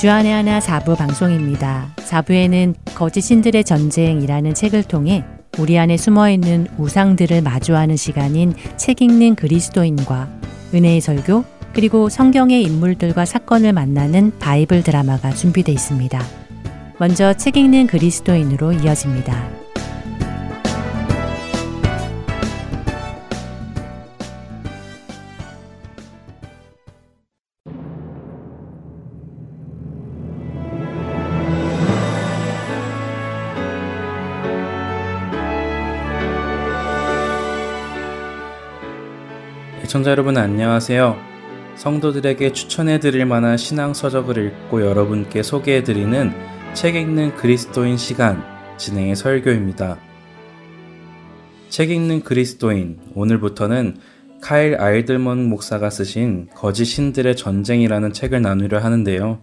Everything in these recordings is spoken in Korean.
주안의 하나 사부 방송입니다. 사부에는 거짓 신들의 전쟁이라는 책을 통해 우리 안에 숨어 있는 우상들을 마주하는 시간인 책 읽는 그리스도인과 은혜의 설교 그리고 성경의 인물들과 사건을 만나는 바이블 드라마가 준비되어 있습니다. 먼저 책 읽는 그리스도인으로 이어집니다. 시청자 여러분 안녕하세요. 성도들에게 추천해 드릴 만한 신앙 서적을 읽고 여러분께 소개해 드리는 책 읽는 그리스도인 시간 진행의 설교입니다. 책 읽는 그리스도인 오늘부터는 카일 아이들먼 목사가 쓰신 거짓 신들의 전쟁이라는 책을 나누려 하는데요.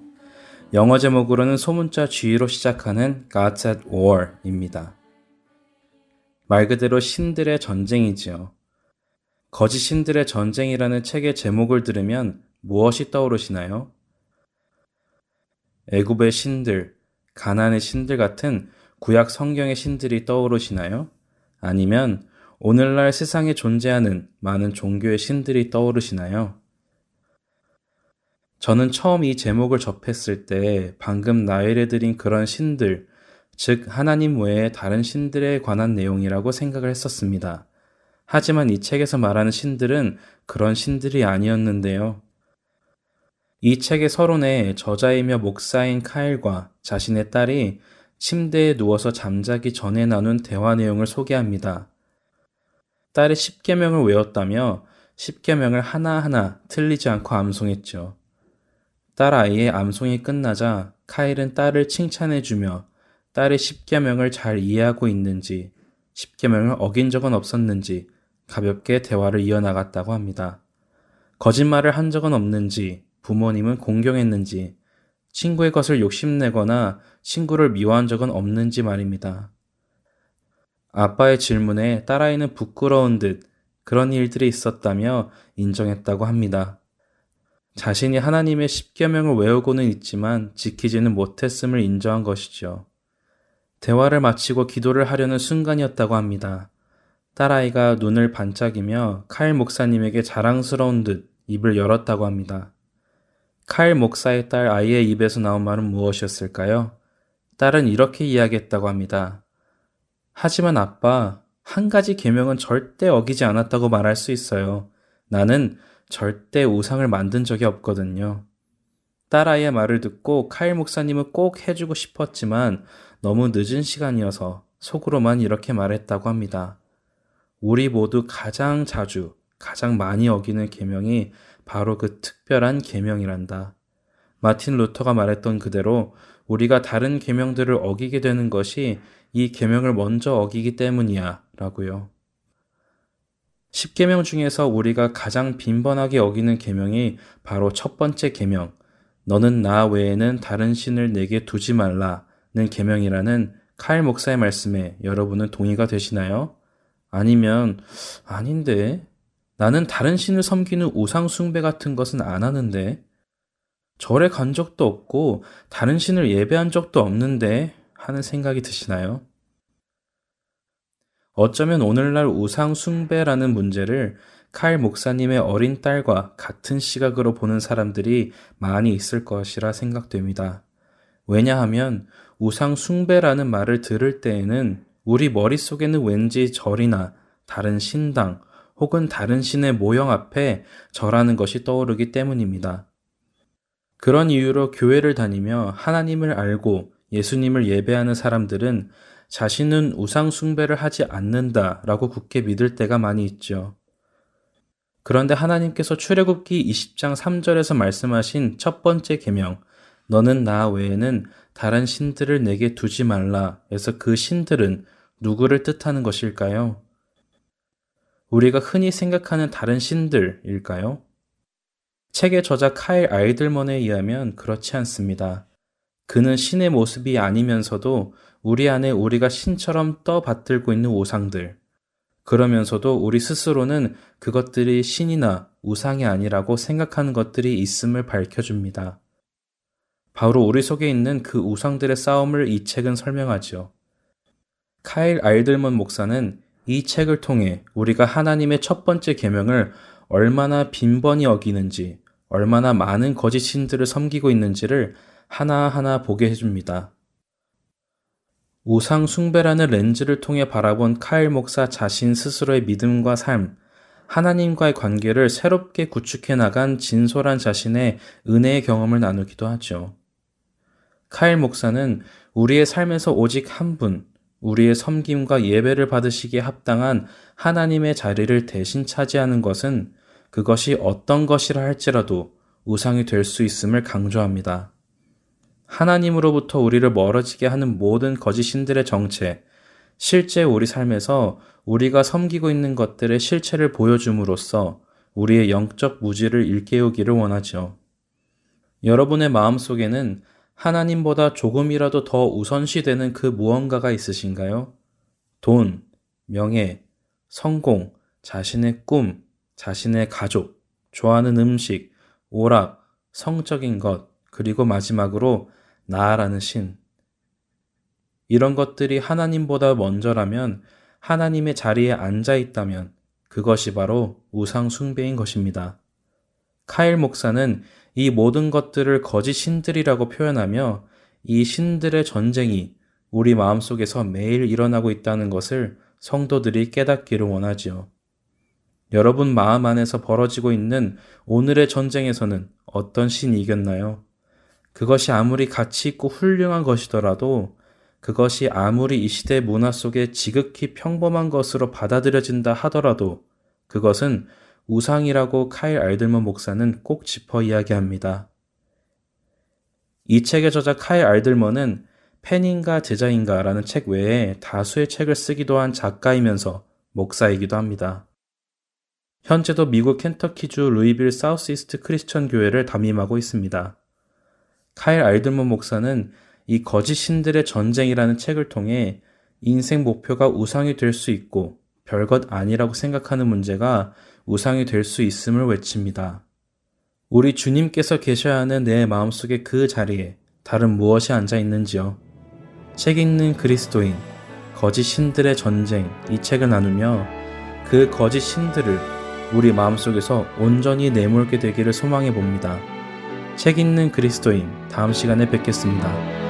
영어 제목으로는 소문자 G로 시작하는 Gods at War입니다. 말 그대로 신들의 전쟁이지요. 거짓 신들의 전쟁이라는 책의 제목을 들으면 무엇이 떠오르시나요? 애굽의 신들, 가난의 신들 같은 구약 성경의 신들이 떠오르시나요? 아니면 오늘날 세상에 존재하는 많은 종교의 신들이 떠오르시나요? 저는 처음 이 제목을 접했을 때 방금 나열해 드린 그런 신들, 즉 하나님 외에 다른 신들에 관한 내용이라고 생각을 했었습니다. 하지만 이 책에서 말하는 신들은 그런 신들이 아니었는데요. 이 책의 서론에 저자이며 목사인 카일과 자신의 딸이 침대에 누워서 잠자기 전에 나눈 대화 내용을 소개합니다. 딸이 10계명을 외웠다며 10계명을 하나하나 틀리지 않고 암송했죠. 딸 아이의 암송이 끝나자 카일은 딸을 칭찬해주며 딸의 10계명을 잘 이해하고 있는지, 10계명을 어긴 적은 없었는지 가볍게 대화를 이어나갔다고 합니다. 거짓말을 한 적은 없는지, 부모님은 공경했는지, 친구의 것을 욕심내거나 친구를 미워한 적은 없는지 말입니다. 아빠의 질문에 딸아이는 부끄러운 듯 그런 일들이 있었다며 인정했다고 합니다. 자신이 하나님의 십계명을 외우고는 있지만 지키지는 못했음을 인정한 것이죠. 대화를 마치고 기도를 하려는 순간이었다고 합니다. 딸아이가 눈을 반짝이며 칼 목사님에게 자랑스러운 듯 입을 열었다고 합니다. 칼 목사의 딸 아이의 입에서 나온 말은 무엇이었을까요? 딸은 이렇게 이야기했다고 합니다. 하지만 아빠, 한 가지 계명은 절대 어기지 않았다고 말할 수 있어요. 나는 절대 우상을 만든 적이 없거든요. 딸아이의 말을 듣고 칼 목사님은 꼭 해주고 싶었지만 너무 늦은 시간이어서 속으로만 이렇게 말했다고 합니다. 우리 모두 가장 자주, 가장 많이 어기는 계명이 바로 그 특별한 계명이란다. 마틴 루터가 말했던 그대로 우리가 다른 계명들을 어기게 되는 것이 이 계명을 먼저 어기기 때문이야 라고요. 10계명 중에서 우리가 가장 빈번하게 어기는 계명이 바로 첫 번째 계명 너는 나 외에는 다른 신을 내게 두지 말라는 계명이라는 칼 목사의 말씀에 여러분은 동의가 되시나요? 아니면 아닌데 나는 다른 신을 섬기는 우상 숭배 같은 것은 안 하는데 절에 간 적도 없고 다른 신을 예배한 적도 없는데 하는 생각이 드시나요? 어쩌면 오늘날 우상 숭배라는 문제를 칼 목사님의 어린 딸과 같은 시각으로 보는 사람들이 많이 있을 것이라 생각됩니다. 왜냐하면 우상 숭배라는 말을 들을 때에는 우리 머릿속에는 왠지 절이나 다른 신당 혹은 다른 신의 모형 앞에 절하는 것이 떠오르기 때문입니다. 그런 이유로 교회를 다니며 하나님을 알고 예수님을 예배하는 사람들은 자신은 우상숭배를 하지 않는다 라고 굳게 믿을 때가 많이 있죠. 그런데 하나님께서 출애굽기 20장 3절에서 말씀하신 첫 번째 계명 너는 나 외에는 다른 신들을 내게 두지 말라에서 그 신들은 누구를 뜻하는 것일까요? 우리가 흔히 생각하는 다른 신들일까요? 책의 저자 카일 아이들먼에 의하면 그렇지 않습니다. 그는 신의 모습이 아니면서도 우리 안에 우리가 신처럼 떠받들고 있는 우상들, 그러면서도 우리 스스로는 그것들이 신이나 우상이 아니라고 생각하는 것들이 있음을 밝혀줍니다. 바로 우리 속에 있는 그 우상들의 싸움을 이 책은 설명하지요. 카일 알들먼 목사는 이 책을 통해 우리가 하나님의 첫 번째 계명을 얼마나 빈번히 어기는지, 얼마나 많은 거짓 신들을 섬기고 있는지를 하나하나 보게 해줍니다. 우상 숭배라는 렌즈를 통해 바라본 카일 목사 자신 스스로의 믿음과 삶, 하나님과의 관계를 새롭게 구축해 나간 진솔한 자신의 은혜의 경험을 나누기도 하죠. 카일 목사는 우리의 삶에서 오직 한 분, 우리의 섬김과 예배를 받으시기에 합당한 하나님의 자리를 대신 차지하는 것은 그것이 어떤 것이라 할지라도 우상이 될 수 있음을 강조합니다. 하나님으로부터 우리를 멀어지게 하는 모든 거짓 신들의 정체, 실제 우리 삶에서 우리가 섬기고 있는 것들의 실체를 보여줌으로써 우리의 영적 무지를 일깨우기를 원하죠. 여러분의 마음 속에는 하나님보다 조금이라도 더 우선시되는 그 무언가가 있으신가요? 돈, 명예, 성공, 자신의 꿈, 자신의 가족, 좋아하는 음식, 오락, 성적인 것, 그리고 마지막으로 나라는 신. 이런 것들이 하나님보다 먼저라면 하나님의 자리에 앉아 있다면 그것이 바로 우상 숭배인 것입니다. 카일 목사는 이 모든 것들을 거짓 신들이라고 표현하며 이 신들의 전쟁이 우리 마음속에서 매일 일어나고 있다는 것을 성도들이 깨닫기를 원하지요. 여러분 마음 안에서 벌어지고 있는 오늘의 전쟁에서는 어떤 신이 이겼나요? 그것이 아무리 가치 있고 훌륭한 것이더라도 그것이 아무리 이 시대 문화 속에 지극히 평범한 것으로 받아들여진다 하더라도 그것은 우상이라고 카일 알들먼 목사는 꼭 짚어 이야기합니다. 이 책의 저자 카일 알들먼은 팬인가 제자인가 라는 책 외에 다수의 책을 쓰기도 한 작가이면서 목사이기도 합니다. 현재도 미국 켄터키주 루이빌 사우스이스트 크리스천 교회를 담임하고 있습니다. 카일 알들먼 목사는 이 거짓 신들의 전쟁이라는 책을 통해 인생 목표가 우상이 될 수 있고 별것 아니라고 생각하는 문제가 우상이 될 수 있음을 외칩니다. 우리 주님께서 계셔야 하는 내 마음속의 그 자리에 다른 무엇이 앉아 있는지요? 책 읽는 그리스도인, 거짓 신들의 전쟁 이 책을 나누며 그 거짓 신들을 우리 마음속에서 온전히 내몰게 되기를 소망해 봅니다. 책 읽는 그리스도인 다음 시간에 뵙겠습니다.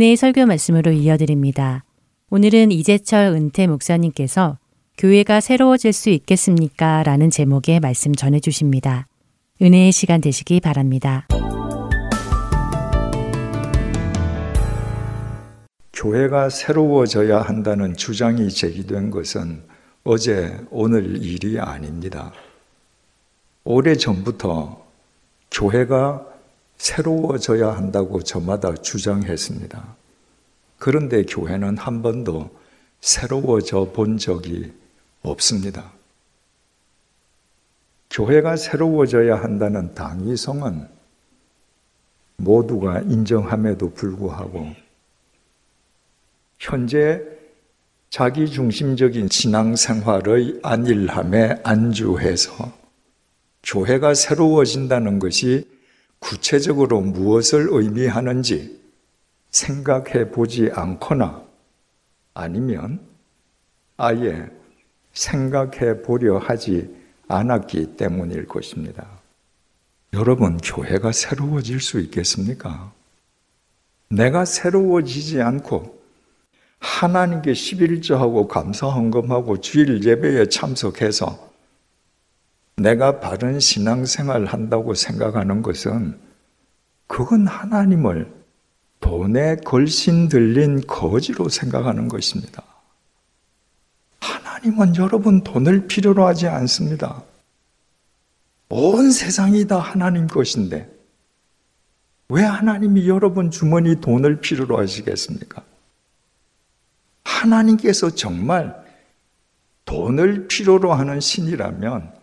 은혜의 설교 말씀으로 이어드립니다. 오늘은 이재철 은퇴 목사님께서 교회가 새로워질 수 있겠습니까? 라는 제목의 말씀 전해주십니다. 은혜의 시간 되시기 바랍니다. 교회가 새로워져야 한다는 주장이 제기된 것은 어제 오늘 일이 아닙니다. 오래 전부터 교회가 새로워져야 한다고 저마다 주장했습니다. 그런데 교회는 한 번도 새로워져 본 적이 없습니다. 교회가 새로워져야 한다는 당위성은 모두가 인정함에도 불구하고 현재 자기 중심적인 신앙생활의 안일함에 안주해서 교회가 새로워진다는 것이 구체적으로 무엇을 의미하는지 생각해 보지 않거나 아니면 아예 생각해 보려 하지 않았기 때문일 것입니다. 여러분, 교회가 새로워질 수 있겠습니까? 내가 새로워지지 않고 하나님께 11조하고 감사 헌금하고 주일 예배에 참석해서 내가 바른 신앙생활 한다고 생각하는 것은 그건 하나님을 돈에 걸신 들린 거지로 생각하는 것입니다. 하나님은 여러분 돈을 필요로 하지 않습니다. 온 세상이 다 하나님 것인데 왜 하나님이 여러분 주머니 돈을 필요로 하시겠습니까? 하나님께서 정말 돈을 필요로 하는 신이라면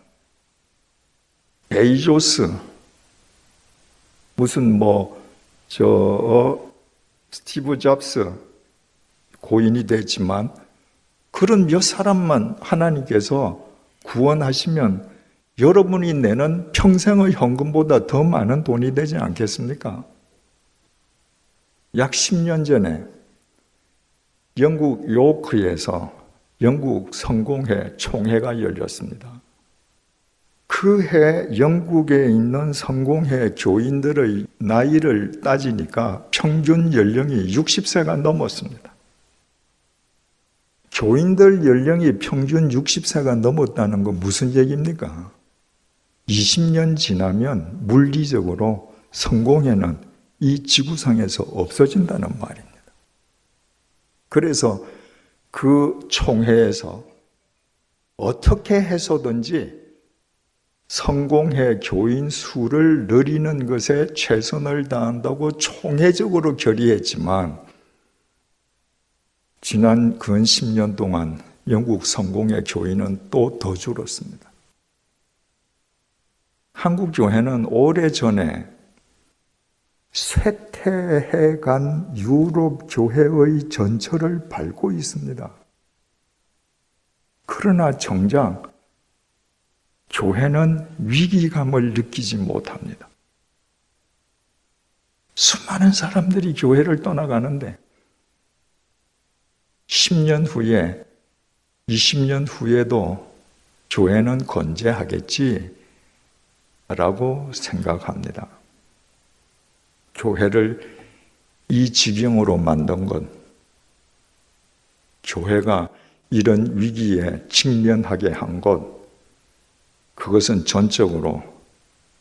베이조스 무슨 뭐저 어, 스티브 잡스 고인이 됐지만 그런 몇 사람만 하나님께서 구원하시면 여러분이 내는 평생의 현금보다 더 많은 돈이 되지 않겠습니까? 약 10년 전에 영국 요크에서 영국 성공회 총회가 열렸습니다. 그 해 영국에 있는 성공회 교인들의 나이를 따지니까 평균 연령이 60세가 넘었습니다. 교인들 연령이 평균 60세가 넘었다는 건 무슨 얘기입니까? 20년 지나면 물리적으로 성공회는 이 지구상에서 없어진다는 말입니다. 그래서 그 총회에서 어떻게 해서든지 성공회 교인 수를 늘리는 것에 최선을 다한다고 총회적으로 결의했지만 지난 근 10년 동안 영국 성공회 교인은 또 더 줄었습니다. 한국 교회는 오래전에 쇠퇴해 간 유럽 교회의 전철을 밟고 있습니다. 그러나 정작 교회는 위기감을 느끼지 못합니다. 수많은 사람들이 교회를 떠나가는데 10년 후에, 20년 후에도 교회는 건재하겠지 라고 생각합니다. 교회를 이 지경으로 만든 건 교회가 이런 위기에 직면하게 한 것, 그것은 전적으로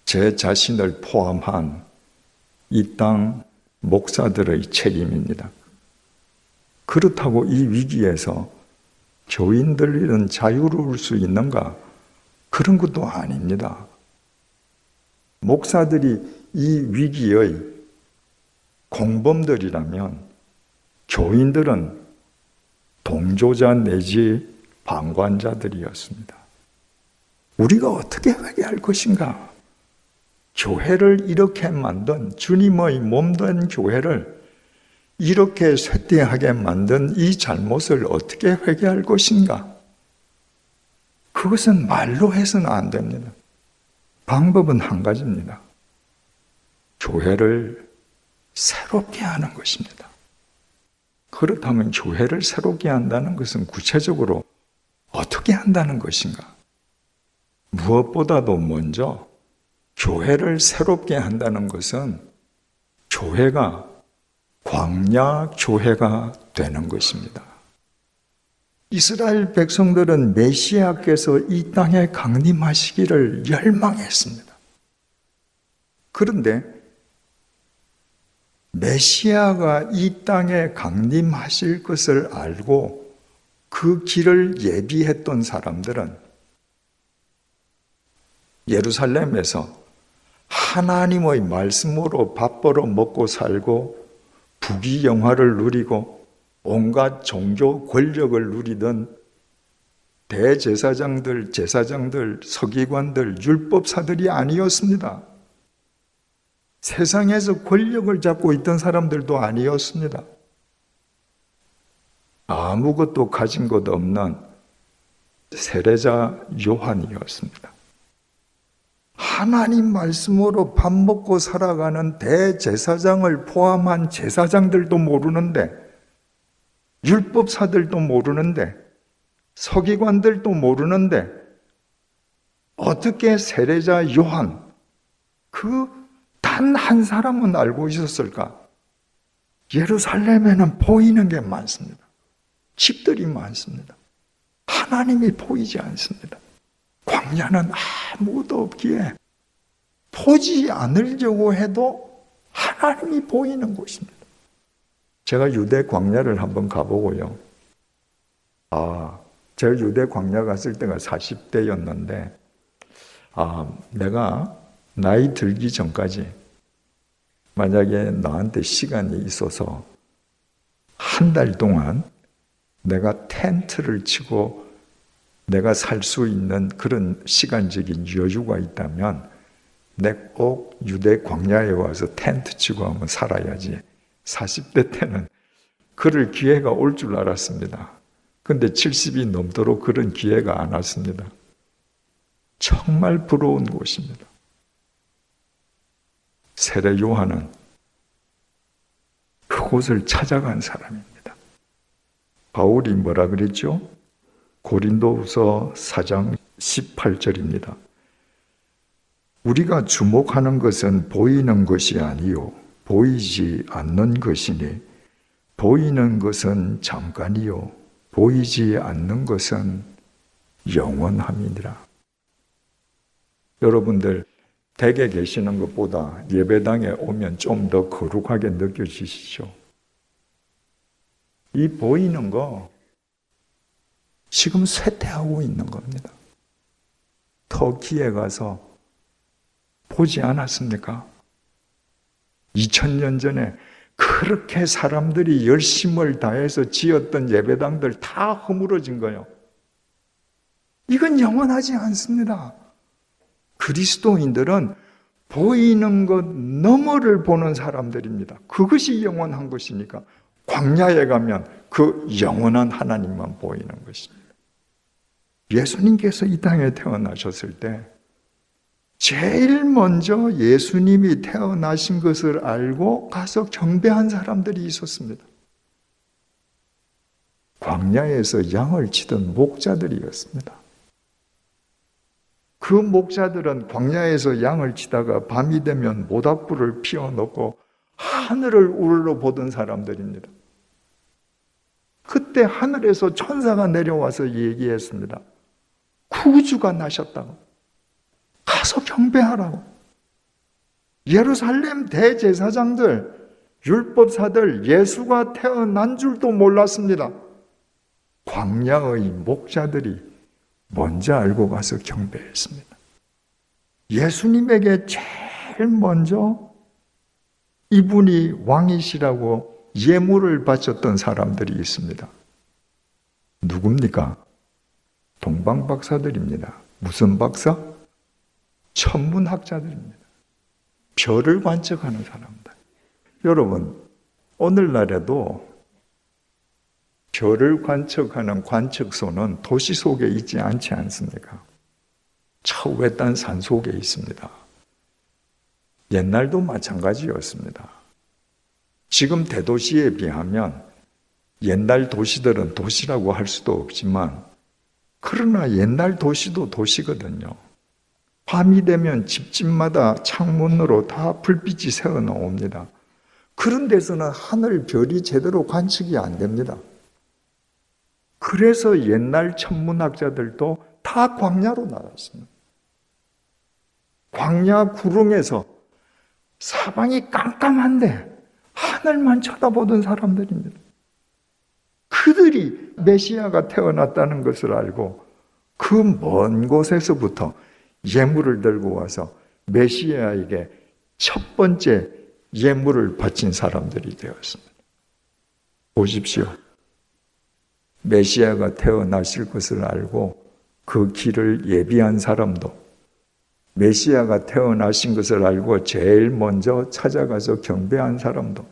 제 자신을 포함한 이 땅 목사들의 책임입니다. 그렇다고 이 위기에서 교인들은 자유로울 수 있는가? 그런 것도 아닙니다. 목사들이 이 위기의 공범들이라면 교인들은 동조자 내지 방관자들이었습니다. 우리가 어떻게 회개할 것인가? 교회를 이렇게 만든 주님의 몸된 교회를 이렇게 쇠퇴하게 만든 이 잘못을 어떻게 회개할 것인가? 그것은 말로 해서는 안 됩니다. 방법은 한 가지입니다. 교회를 새롭게 하는 것입니다. 그렇다면 교회를 새롭게 한다는 것은 구체적으로 어떻게 한다는 것인가? 무엇보다도 먼저 교회를 새롭게 한다는 것은 교회가 광야 교회가 되는 것입니다. 이스라엘 백성들은 메시아께서 이 땅에 강림하시기를 열망했습니다. 그런데 메시아가 이 땅에 강림하실 것을 알고 그 길을 예비했던 사람들은 예루살렘에서 하나님의 말씀으로 밥 벌어 먹고 살고 부귀영화를 누리고 온갖 종교 권력을 누리던 대제사장들, 제사장들, 서기관들, 율법사들이 아니었습니다. 세상에서 권력을 잡고 있던 사람들도 아니었습니다. 아무것도 가진 것 없는 세례자 요한이었습니다. 하나님 말씀으로 밥 먹고 살아가는 대제사장을 포함한 제사장들도 모르는데, 율법사들도 모르는데, 서기관들도 모르는데, 어떻게 세례자 요한, 그 단 한 사람은 알고 있었을까? 예루살렘에는 보이는 게 많습니다. 집들이 많습니다. 하나님이 보이지 않습니다. 광야는 아무도 없기에 보지 않으려고 해도 하나님이 보이는 곳입니다. 제가 유대 광야를 한번 가보고요. 아, 제가 유대 광야 갔을 때가 40대였는데, 아, 내가 나이 들기 전까지 만약에 나한테 시간이 있어서 한 달 동안 내가 텐트를 치고 내가 살 수 있는 그런 시간적인 여유가 있다면 내 꼭 유대 광야에 와서 텐트 치고 한번 살아야지. 40대 때는 그럴 기회가 올 줄 알았습니다. 근데 70이 넘도록 그런 기회가 안 왔습니다. 정말 부러운 곳입니다. 세례 요한은 그곳을 찾아간 사람입니다. 바울이 뭐라 그랬죠? 고린도후서 4장 18절입니다. 우리가 주목하는 것은 보이는 것이 아니요 보이지 않는 것이니 보이는 것은 잠깐이요 보이지 않는 것은 영원함이니라. 여러분들 댁에 계시는 것보다 예배당에 오면 좀 더 거룩하게 느껴지시죠? 이 보이는 거 지금 쇠퇴하고 있는 겁니다. 터키에 가서 보지 않았습니까? 2000년 전에 그렇게 사람들이 열심을 다해서 지었던 예배당들 다 허물어진 거예요. 이건 영원하지 않습니다. 그리스도인들은 보이는 것 너머를 보는 사람들입니다. 그것이 영원한 것이니까 광야에 가면 그 영원한 하나님만 보이는 것입니다. 예수님께서 이 땅에 태어나셨을 때 제일 먼저 예수님이 태어나신 것을 알고 가서 경배한 사람들이 있었습니다. 광야에서 양을 치던 목자들이었습니다. 그 목자들은 광야에서 양을 치다가 밤이 되면 모닥불을 피워놓고 하늘을 우러러 보던 사람들입니다. 그때 하늘에서 천사가 내려와서 얘기했습니다. 구주가 나셨다고. 가서 경배하라고. 예루살렘 대제사장들, 율법사들 예수가 태어난 줄도 몰랐습니다. 광야의 목자들이 먼저 알고 가서 경배했습니다. 예수님에게 제일 먼저 이분이 왕이시라고 예물을 바쳤던 사람들이 있습니다. 누굽니까? 동방 박사들입니다. 무슨 박사? 천문학자들입니다. 별을 관측하는 사람들. 여러분, 오늘날에도 별을 관측하는 관측소는 도시 속에 있지 않지 않습니까? 저 외딴 산 속에 있습니다. 옛날도 마찬가지였습니다. 지금 대도시에 비하면 옛날 도시들은 도시라고 할 수도 없지만 그러나 옛날 도시도 도시거든요. 밤이 되면 집집마다 창문으로 다 불빛이 새어 나옵니다. 그런 데서는 하늘 별이 제대로 관측이 안 됩니다. 그래서 옛날 천문학자들도 다 광야로 나갔습니다. 광야 구름에서 사방이 깜깜한데 하늘만 쳐다보던 사람들입니다. 그들이 메시아가 태어났다는 것을 알고 그 먼 곳에서부터 예물을 들고 와서 메시아에게 첫 번째 예물을 바친 사람들이 되었습니다. 보십시오. 메시아가 태어나실 것을 알고 그 길을 예비한 사람도 메시아가 태어나신 것을 알고 제일 먼저 찾아가서 경배한 사람도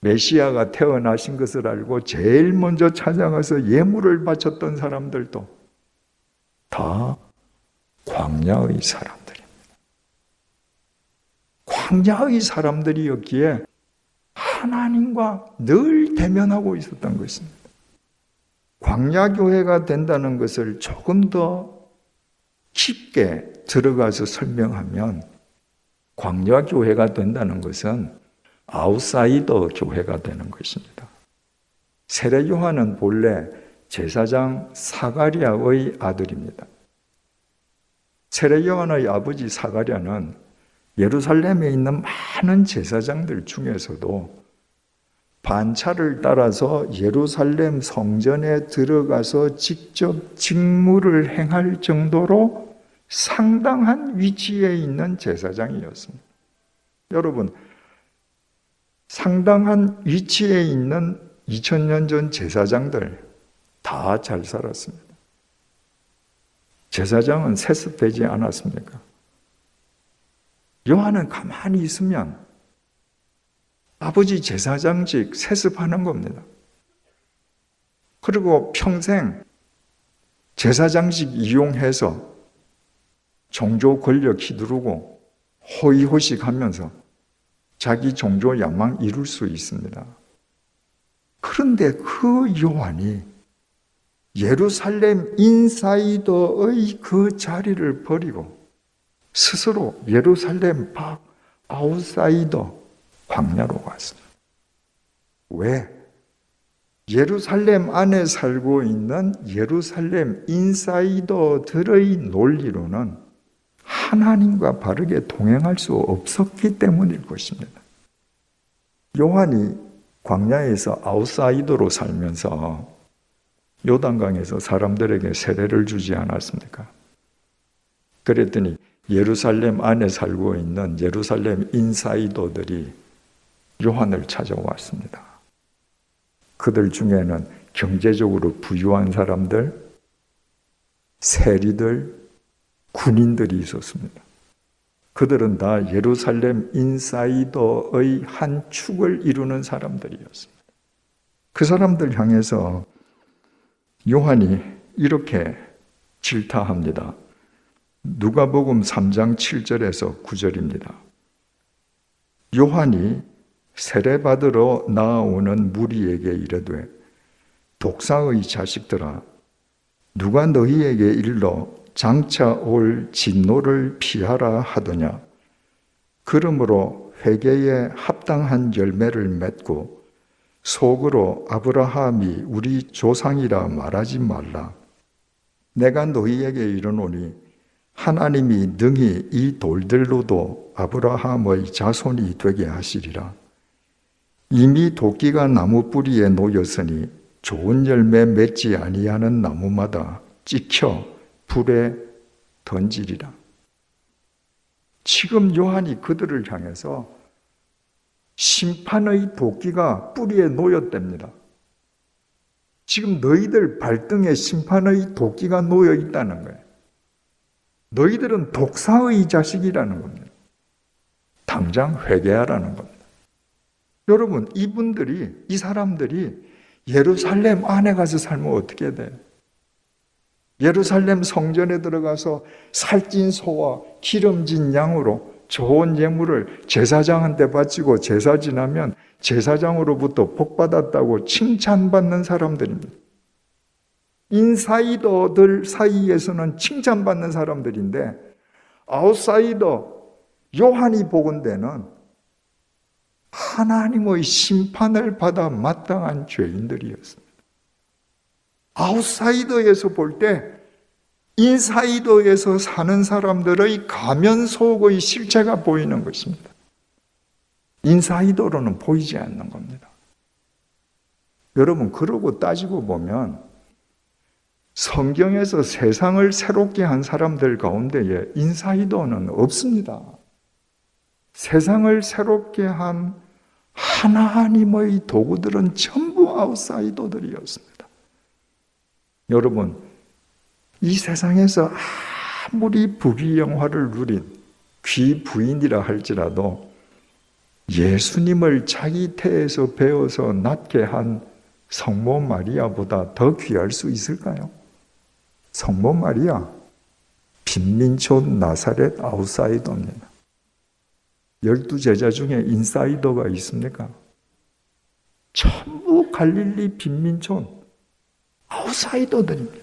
메시아가 태어나신 것을 알고 제일 먼저 찾아가서 예물을 바쳤던 사람들도 다 광야의 사람들입니다. 광야의 사람들이었기에 하나님과 늘 대면하고 있었던 것입니다. 광야교회가 된다는 것을 조금 더 깊게 들어가서 설명하면 광야 교회가 된다는 것은 아웃사이더 교회가 되는 것입니다. 세례 요한은 본래 제사장 사가리아의 아들입니다. 세례 요한의 아버지 사가랴는 예루살렘에 있는 많은 제사장들 중에서도 반차를 따라서 예루살렘 성전에 들어가서 직접 직무를 행할 정도로 상당한 위치에 있는 제사장이었습니다. 여러분, 상당한 위치에 있는 2000년 전 제사장들 다 잘 살았습니다. 제사장은 세습되지 않았습니까? 요한은 가만히 있으면 아버지 제사장직 세습하는 겁니다. 그리고 평생 제사장직 이용해서 종조 권력 휘두르고 호의호식 하면서 자기 종조 야망 이룰 수 있습니다. 그런데 그 요한이 예루살렘 인사이더의 그 자리를 버리고 스스로 예루살렘 밖 아웃사이더 광야로 갔습니다. 왜? 예루살렘 안에 살고 있는 예루살렘 인사이더들의 논리로는 하나님과 바르게 동행할 수 없었기 때문일 것입니다. 요한이 광야에서 아웃사이더로 살면서 요단강에서 사람들에게 세례를 주지 않았습니까? 그랬더니 예루살렘 안에 살고 있는 예루살렘 인사이더들이 요한을 찾아왔습니다. 그들 중에는 경제적으로 부유한 사람들, 세리들, 군인들이 있었습니다. 그들은 다 예루살렘 인사이더의 한 축을 이루는 사람들이었습니다. 그 사람들 향해서 요한이 이렇게 질타합니다. 누가복음 3장 7절에서 9절입니다. 요한이 세례받으러 나오는 무리에게 이르되 독사의 자식들아 누가 너희에게 일러 장차 올 진노를 피하라 하더냐? 그러므로 회개에 합당한 열매를 맺고 속으로 아브라함이 우리 조상이라 말하지 말라. 내가 너희에게 이르노니 하나님이 능히 이 돌들로도 아브라함의 자손이 되게 하시리라. 이미 도끼가 나무 뿌리에 놓였으니 좋은 열매 맺지 아니하는 나무마다 찍혀 불에 던지리라. 지금 요한이 그들을 향해서 심판의 도끼가 뿌리에 놓였답니다. 지금 너희들 발등에 심판의 도끼가 놓여 있다는 거예요. 너희들은 독사의 자식이라는 겁니다. 당장 회개하라는 겁니다. 여러분, 이분들이, 이 사람들이 예루살렘 안에 가서 살면 어떻게 돼요? 예루살렘 성전에 들어가서 살찐 소와 기름진 양으로 좋은 예물을 제사장한테 바치고 제사 지나면 제사장으로부터 복받았다고 칭찬받는 사람들입니다. 인사이더들 사이에서는 칭찬받는 사람들인데 아웃사이더 요한이 보건대는 하나님의 심판을 받아 마땅한 죄인들이었습니다. 아웃사이더에서 볼 때 인사이더에서 사는 사람들의 가면 속의 실체가 보이는 것입니다. 인사이더로는 보이지 않는 겁니다. 여러분, 그러고 따지고 보면 성경에서 세상을 새롭게 한 사람들 가운데에 인사이더는 없습니다. 세상을 새롭게 한 하나님의 도구들은 전부 아웃사이더들이었습니다. 여러분, 이 세상에서 아무리 부귀영화를 누린 귀부인이라 할지라도 예수님을 자기 태에서 배워서 낳게 한 성모 마리아보다 더 귀할 수 있을까요? 성모 마리아, 빈민촌 나사렛 아웃사이더입니다. 열두 제자 중에 인사이더가 있습니까? 전부 갈릴리 빈민촌 아웃사이더들입니다.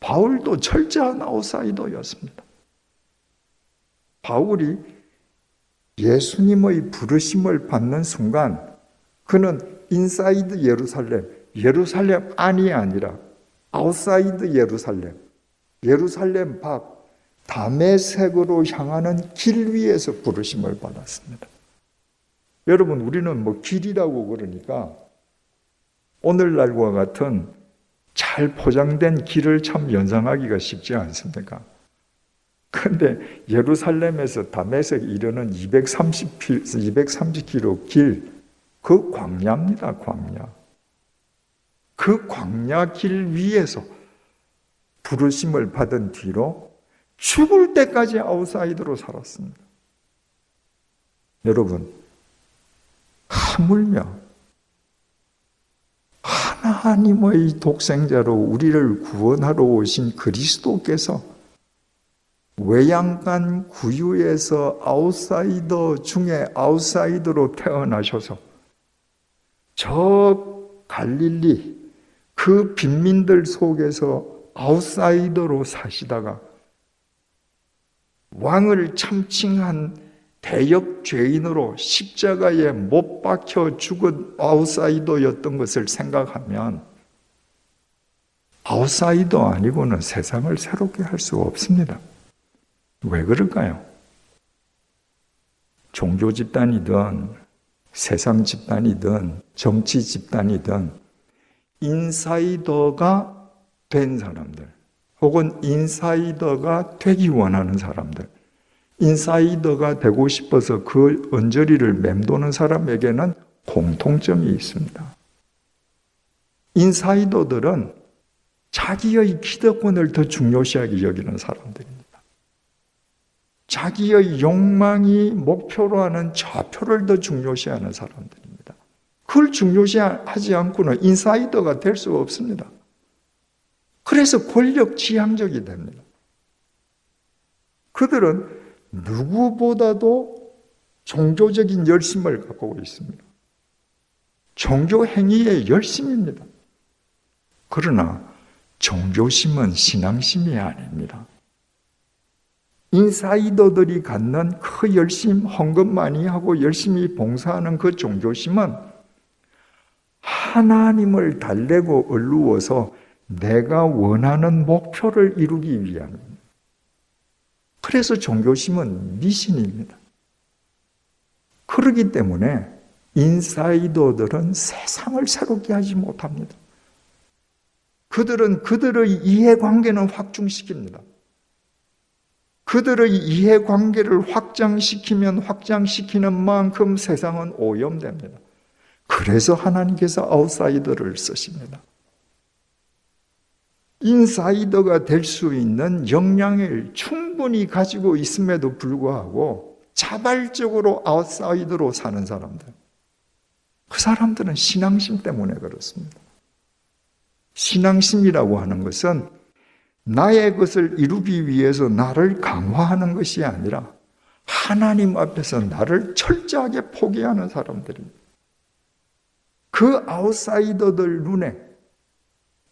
바울도 철저한 아웃사이더였습니다. 바울이 예수님의 부르심을 받는 순간 그는 inside 예루살렘, 예루살렘 안이 아니라 outside 예루살렘, 예루살렘 밖 다메섹으로 향하는 길 위에서 부르심을 받았습니다. 여러분, 우리는 뭐 길이라고 그러니까 오늘날과 같은 잘 포장된 길을 참 연상하기가 쉽지 않습니까? 그런데 예루살렘에서 다메섹 이르는 230, 230km 길, 그 광야입니다, 광야. 그 광야 길 위에서 부르심을 받은 뒤로 죽을 때까지 아웃사이더로 살았습니다. 여러분, 하물며 하나님의 독생자로 우리를 구원하러 오신 그리스도께서 외양간 구유에서 아웃사이더 중에 아웃사이더로 태어나셔서 저 갈릴리 그 빈민들 속에서 아웃사이더로 사시다가 왕을 참칭한 대역 죄인으로 십자가에 못 박혀 죽은 아웃사이더였던 것을 생각하면 아웃사이더 아니고는 세상을 새롭게 할 수 없습니다. 왜 그럴까요? 종교 집단이든 세상 집단이든 정치 집단이든 인사이더가 된 사람들 혹은 인사이더가 되기 원하는 사람들 인사이더가 되고 싶어서 그 언저리를 맴도는 사람에게는 공통점이 있습니다. 인사이더들은 자기의 기득권을 더 중요시하게 여기는 사람들입니다. 자기의 욕망이 목표로 하는 좌표를 더 중요시하는 사람들입니다. 그걸 중요시하지 않고는 인사이더가 될 수 없습니다. 그래서 권력 지향적이 됩니다. 그들은 누구보다도 종교적인 열심을 갖고 있습니다. 종교 행위의 열심입니다. 그러나 종교심은 신앙심이 아닙니다. 인사이더들이 갖는 그 열심, 헌금 많이 하고 열심히 봉사하는 그 종교심은 하나님을 달래고 얼루어서 내가 원하는 목표를 이루기 위함입니다. 그래서 종교심은 미신입니다. 그러기 때문에 인사이더들은 세상을 새롭게 하지 못합니다. 그들은 그들의 이해관계는 확충시킵니다. 그들의 이해관계를 확장시키면 확장시키는 만큼 세상은 오염됩니다. 그래서 하나님께서 아웃사이더를 쓰십니다. 인사이더가 될 수 있는 역량을 충분히 가지고 있음에도 불구하고 자발적으로 아웃사이더로 사는 사람들. 그 사람들은 신앙심 때문에 그렇습니다. 신앙심이라고 하는 것은 나의 것을 이루기 위해서 나를 강화하는 것이 아니라 하나님 앞에서 나를 철저하게 포기하는 사람들입니다. 그 아웃사이더들 눈에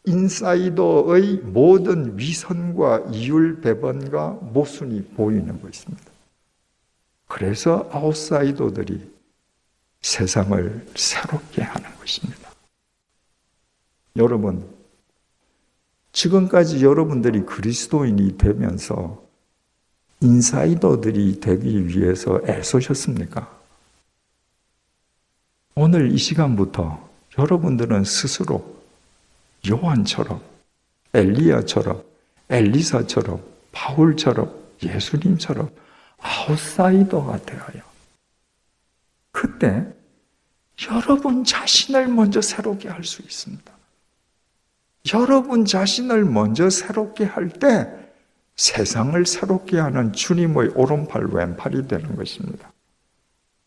인사이더의 모든 위선과 이율 배반과 모순이 보이는 것입니다. 그래서 아웃사이더들이 세상을 새롭게 하는 것입니다. 여러분, 지금까지 여러분들이 그리스도인이 되면서 인사이더들이 되기 위해서 애쓰셨습니까? 오늘 이 시간부터 여러분들은 스스로 요한처럼, 엘리야처럼, 엘리사처럼, 바울처럼, 예수님처럼 아웃사이더가 되어요. 그때 여러분 자신을 먼저 새롭게 할 수 있습니다. 여러분 자신을 먼저 새롭게 할 때 세상을 새롭게 하는 주님의 오른팔 왼팔이 되는 것입니다.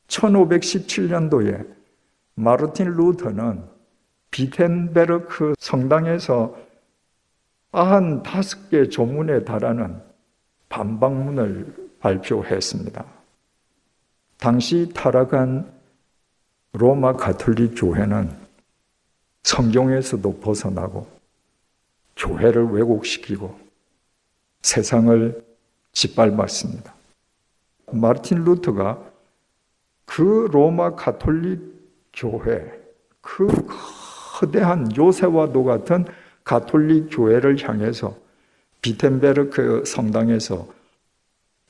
1517년도에 마르틴 루터는 비텐베르크 성당에서 95개 조문에 달하는 반박문을 발표했습니다. 당시 타락한 로마 가톨릭 교회는 성경에서도 벗어나고 교회를 왜곡시키고 세상을 짓밟았습니다. 마르틴 루터가 그 로마 가톨릭 교회, 그 거대한 요새와도 같은 가톨릭 교회를 향해서 비텐베르크 성당에서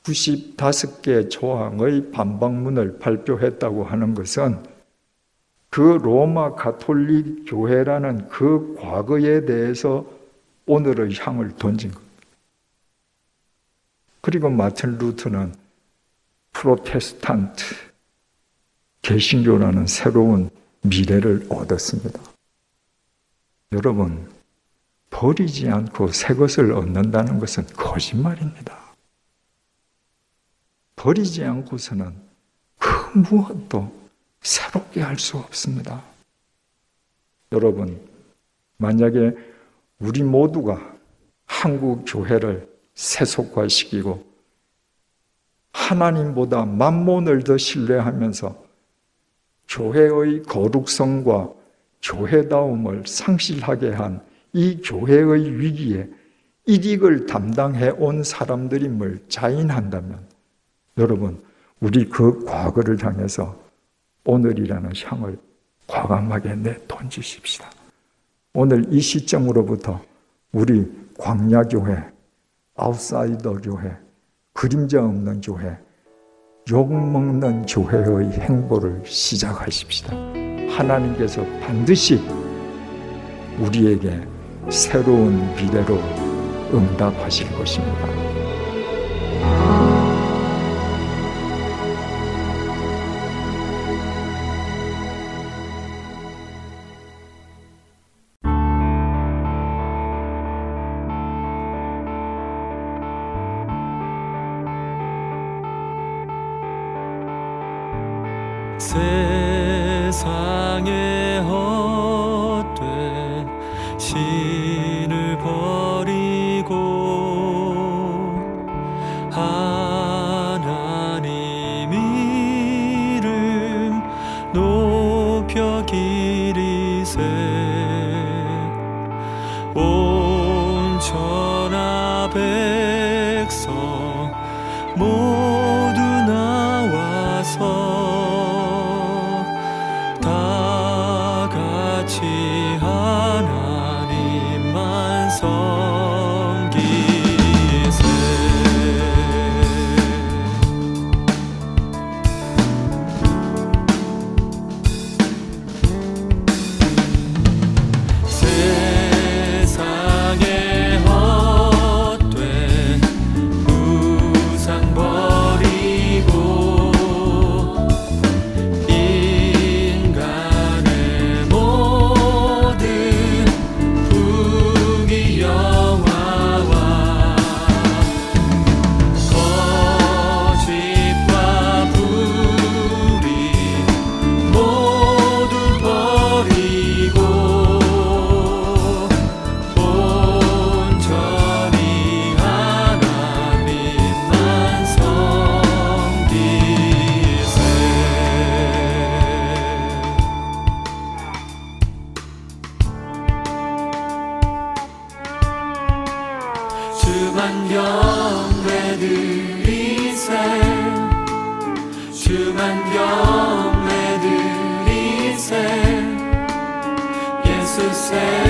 95개 조항의 반박문을 발표했다고 하는 것은 그 로마 가톨릭 교회라는 그 과거에 대해서 오늘의 향을 던진 겁니다. 그리고 마틴 루트는 프로테스탄트, 개신교라는 새로운 미래를 얻었습니다. 여러분, 버리지 않고 새 것을 얻는다는 것은 거짓말입니다. 버리지 않고서는 그 무엇도 새롭게 할 수 없습니다. 여러분, 만약에 우리 모두가 한국 교회를 세속화시키고 하나님보다 만몬을 더 신뢰하면서 교회의 거룩성과 교회다움을 상실하게 한 이 교회의 위기에 이익을 담당해 온 사람들임을 자인한다면 여러분 우리 그 과거를 향해서 오늘이라는 향을 과감하게 내던지십시다. 오늘 이 시점으로부터 우리 광야교회, 아웃사이더 교회, 그림자 없는 교회, 욕먹는 교회의 행보를 시작하십시다. 하나님께서 반드시 우리에게 새로운 미래로 응답하실 것입니다. say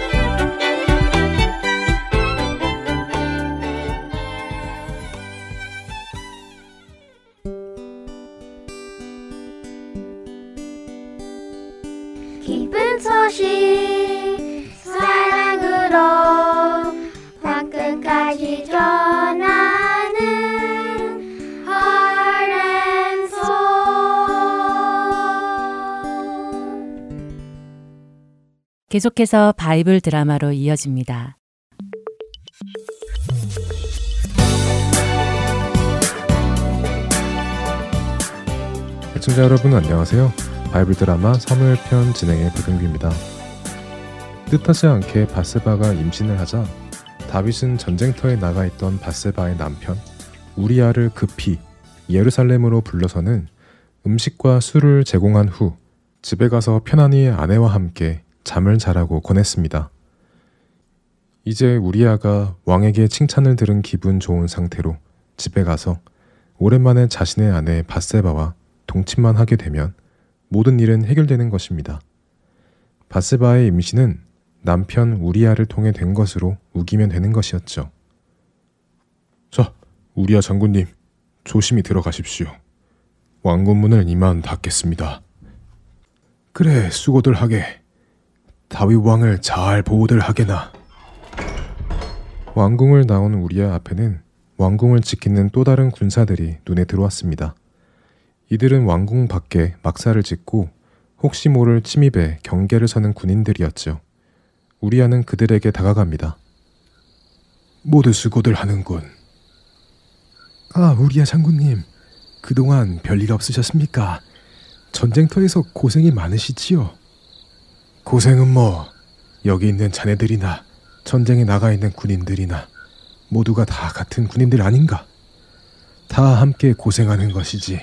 계속해서 바이블 드라마로 이어집니다. 애청자 여러분 안녕하세요. 바이블 드라마 사무엘편 진행의 박은규입니다. 뜻하지 않게 바세바가 임신을 하자 다윗은 전쟁터에 나가 있던 바세바의 남편 우리아를 급히 예루살렘으로 불러서는 음식과 술을 제공한 후 집에 가서 편안히 아내와 함께 잠을 자라고 권했습니다. 이제 우리 아가 왕에게 칭찬을 들은 기분 좋은 상태로 집에 가서 오랜만에 자신의 아내 바세바와 동침만 하게 되면 모든 일은 해결되는 것입니다. 바세바의 임신은 남편 우리아를 통해 된 것으로 우기면 되는 것이었죠. 자, 우리아 장군님, 조심히 들어가십시오. 왕궁문을 이만 닫겠습니다. 그래, 수고들 하게. 다윗 왕을 잘 보호들 하게나. 왕궁을 나온 우리아 앞에는 왕궁을 지키는 또 다른 군사들이 눈에 들어왔습니다. 이들은 왕궁 밖에 막사를 짓고 혹시 모를 침입에 경계를 서는 군인들이었죠. 우리아는 그들에게 다가갑니다. 모두 수고들 하는군. 아, 우리아 장군님. 그동안 별일 없으셨습니까? 전쟁터에서 고생이 많으시지요? 고생은 뭐, 여기 있는 자네들이나 전쟁에 나가 있는 군인들이나 모두가 다 같은 군인들 아닌가? 다 함께 고생하는 것이지.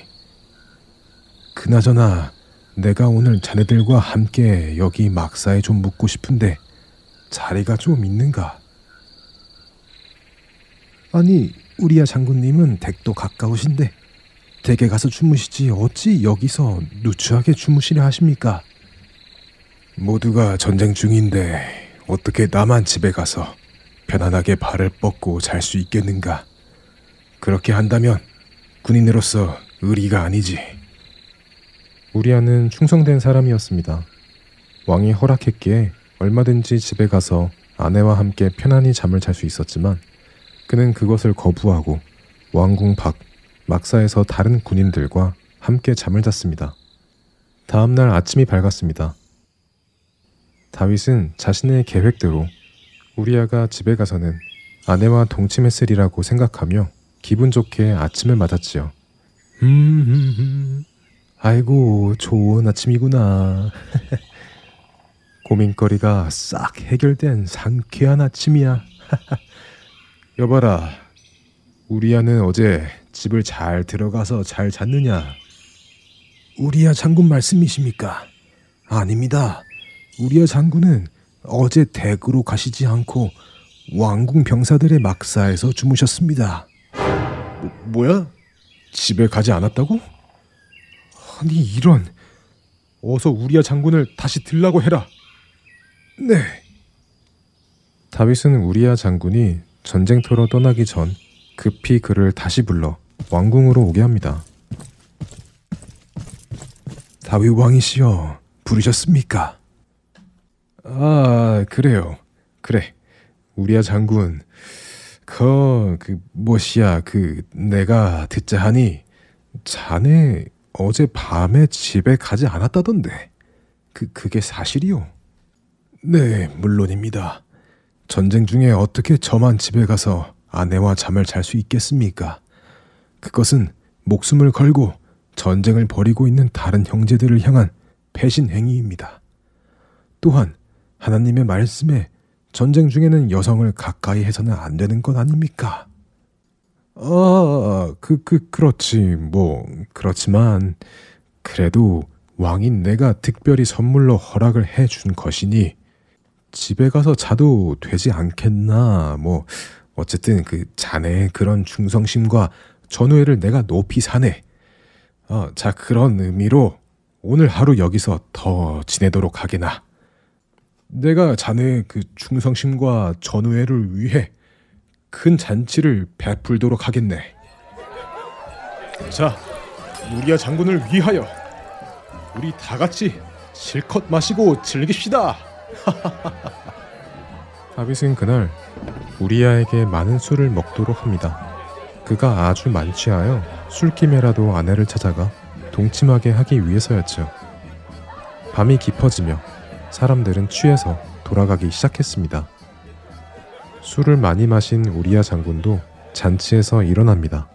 그나저나 내가 오늘 자네들과 함께 여기 막사에 좀 묵고 싶은데 자리가 좀 있는가? 아니, 우리야 장군님은 댁도 가까우신데 댁에 가서 주무시지 어찌 여기서 누추하게 주무시려 하십니까? 모두가 전쟁 중인데 어떻게 나만 집에 가서 편안하게 발을 뻗고 잘 수 있겠는가? 그렇게 한다면 군인으로서 의리가 아니지. 우리아는 충성된 사람이었습니다. 왕이 허락했기에 얼마든지 집에 가서 아내와 함께 편안히 잠을 잘 수 있었지만 그는 그것을 거부하고 왕궁 밖 막사에서 다른 군인들과 함께 잠을 잤습니다. 다음 날 아침이 밝았습니다. 다윗은 자신의 계획대로 우리아가 집에 가서는 아내와 동침했으리라고 생각하며 기분 좋게 아침을 맞았지요. 음, 아이고, 좋은 아침이구나. 고민거리가 싹 해결된 상쾌한 아침이야. 여봐라, 우리아는 어제 집을 잘 들어가서 잘 잤느냐? 우리아 장군 말씀이십니까? 아닙니다. 우리아 장군은 어제 댁으로 가시지 않고 왕궁 병사들의 막사에서 주무셨습니다. 뭐, 뭐야? 집에 가지 않았다고? 아니 이런 어서 우리아 장군을 다시 들라고 해라. 네. 다윗은 우리아 장군이 전쟁터로 떠나기 전 급히 그를 다시 불러 왕궁으로 오게 합니다. 다윗 왕이시여 부르셨습니까? 아 그래요. 그래. 우리아 장군 그, 그, 뭐시야, 그, 내가 듣자 하니, 자네 어제 밤에 집에 가지 않았다던데. 그, 그게 사실이요? 네, 물론입니다. 전쟁 중에 어떻게 저만 집에 가서 아내와 잠을 잘 수 있겠습니까? 그것은 목숨을 걸고 전쟁을 벌이고 있는 다른 형제들을 향한 배신 행위입니다. 또한 하나님의 말씀에 전쟁 중에는 여성을 가까이 해서는 안 되는 것 아닙니까? 아, 그, 그, 그렇지. 뭐, 그렇지만, 그래도 왕인 내가 특별히 선물로 허락을 해 준 것이니, 집에 가서 자도 되지 않겠나. 뭐, 어쨌든 그 자네의 그런 충성심과 전우회를 내가 높이 사네. 어, 자, 그런 의미로 오늘 하루 여기서 더 지내도록 하게나. 내가 자네의 그 충성심과 전우회를 위해 큰 잔치를 베풀도록 하겠네. 자, 우리야 장군을 위하여 우리 다 같이 실컷 마시고 즐깁시다. 다윗은 그날 우리야에게 많은 술을 먹도록 합니다. 그가 아주 만취하여 술김에라도 아내를 찾아가 동침하게 하기 위해서였죠. 밤이 깊어지며 사람들은 취해서 돌아가기 시작했습니다. 술을 많이 마신 우리야 장군도 잔치에서 일어납니다.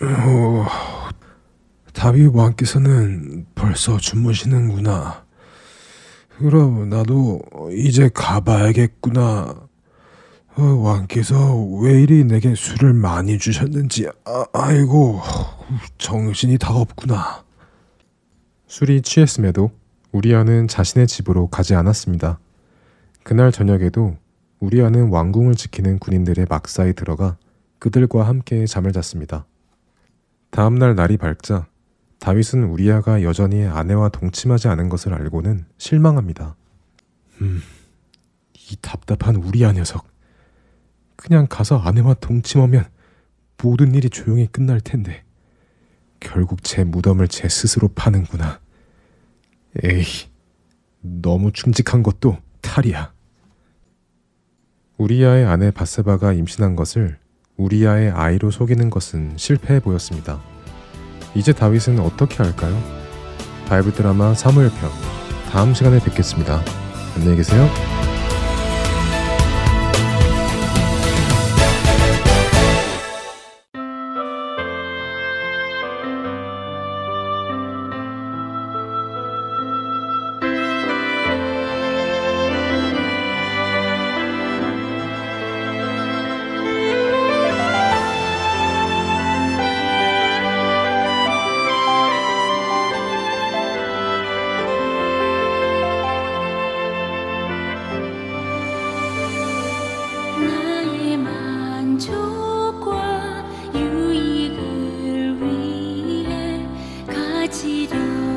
어, 다윗 왕께서는 벌써 주무시는구나. 그럼 나도 이제 가봐야겠구나. 어, 왕께서 왜 이리 내게 술을 많이 주셨는지 아, 아이고 정신이 다 없구나. 술이 취했음에도 우리아는 자신의 집으로 가지 않았습니다. 그날 저녁에도 우리아는 왕궁을 지키는 군인들의 막사에 들어가 그들과 함께 잠을 잤습니다. 다음 날 날이 밝자 다윗은 우리아가 여전히 아내와 동침하지 않은 것을 알고는 실망합니다. 음, 이 답답한 우리아 녀석. 그냥 가서 아내와 동침하면 모든 일이 조용히 끝날 텐데. 결국 제 무덤을 제 스스로 파는구나. 에이, 너무 충직한 것도 탈이야. 우리아의 아내 바세바가 임신한 것을 우리아의 아이로 속이는 것은 실패해 보였습니다. 이제 다윗은 어떻게 할까요? 바이블 드라마 사무엘편 다음 시간에 뵙겠습니다. 안녕히 계세요. 가지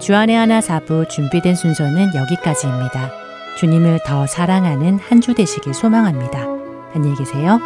주안의 하나 사부 준비된 순서는 여기까지입니다. 주님을 더 사랑하는 한 주 되시길 소망합니다. 안녕히 계세요.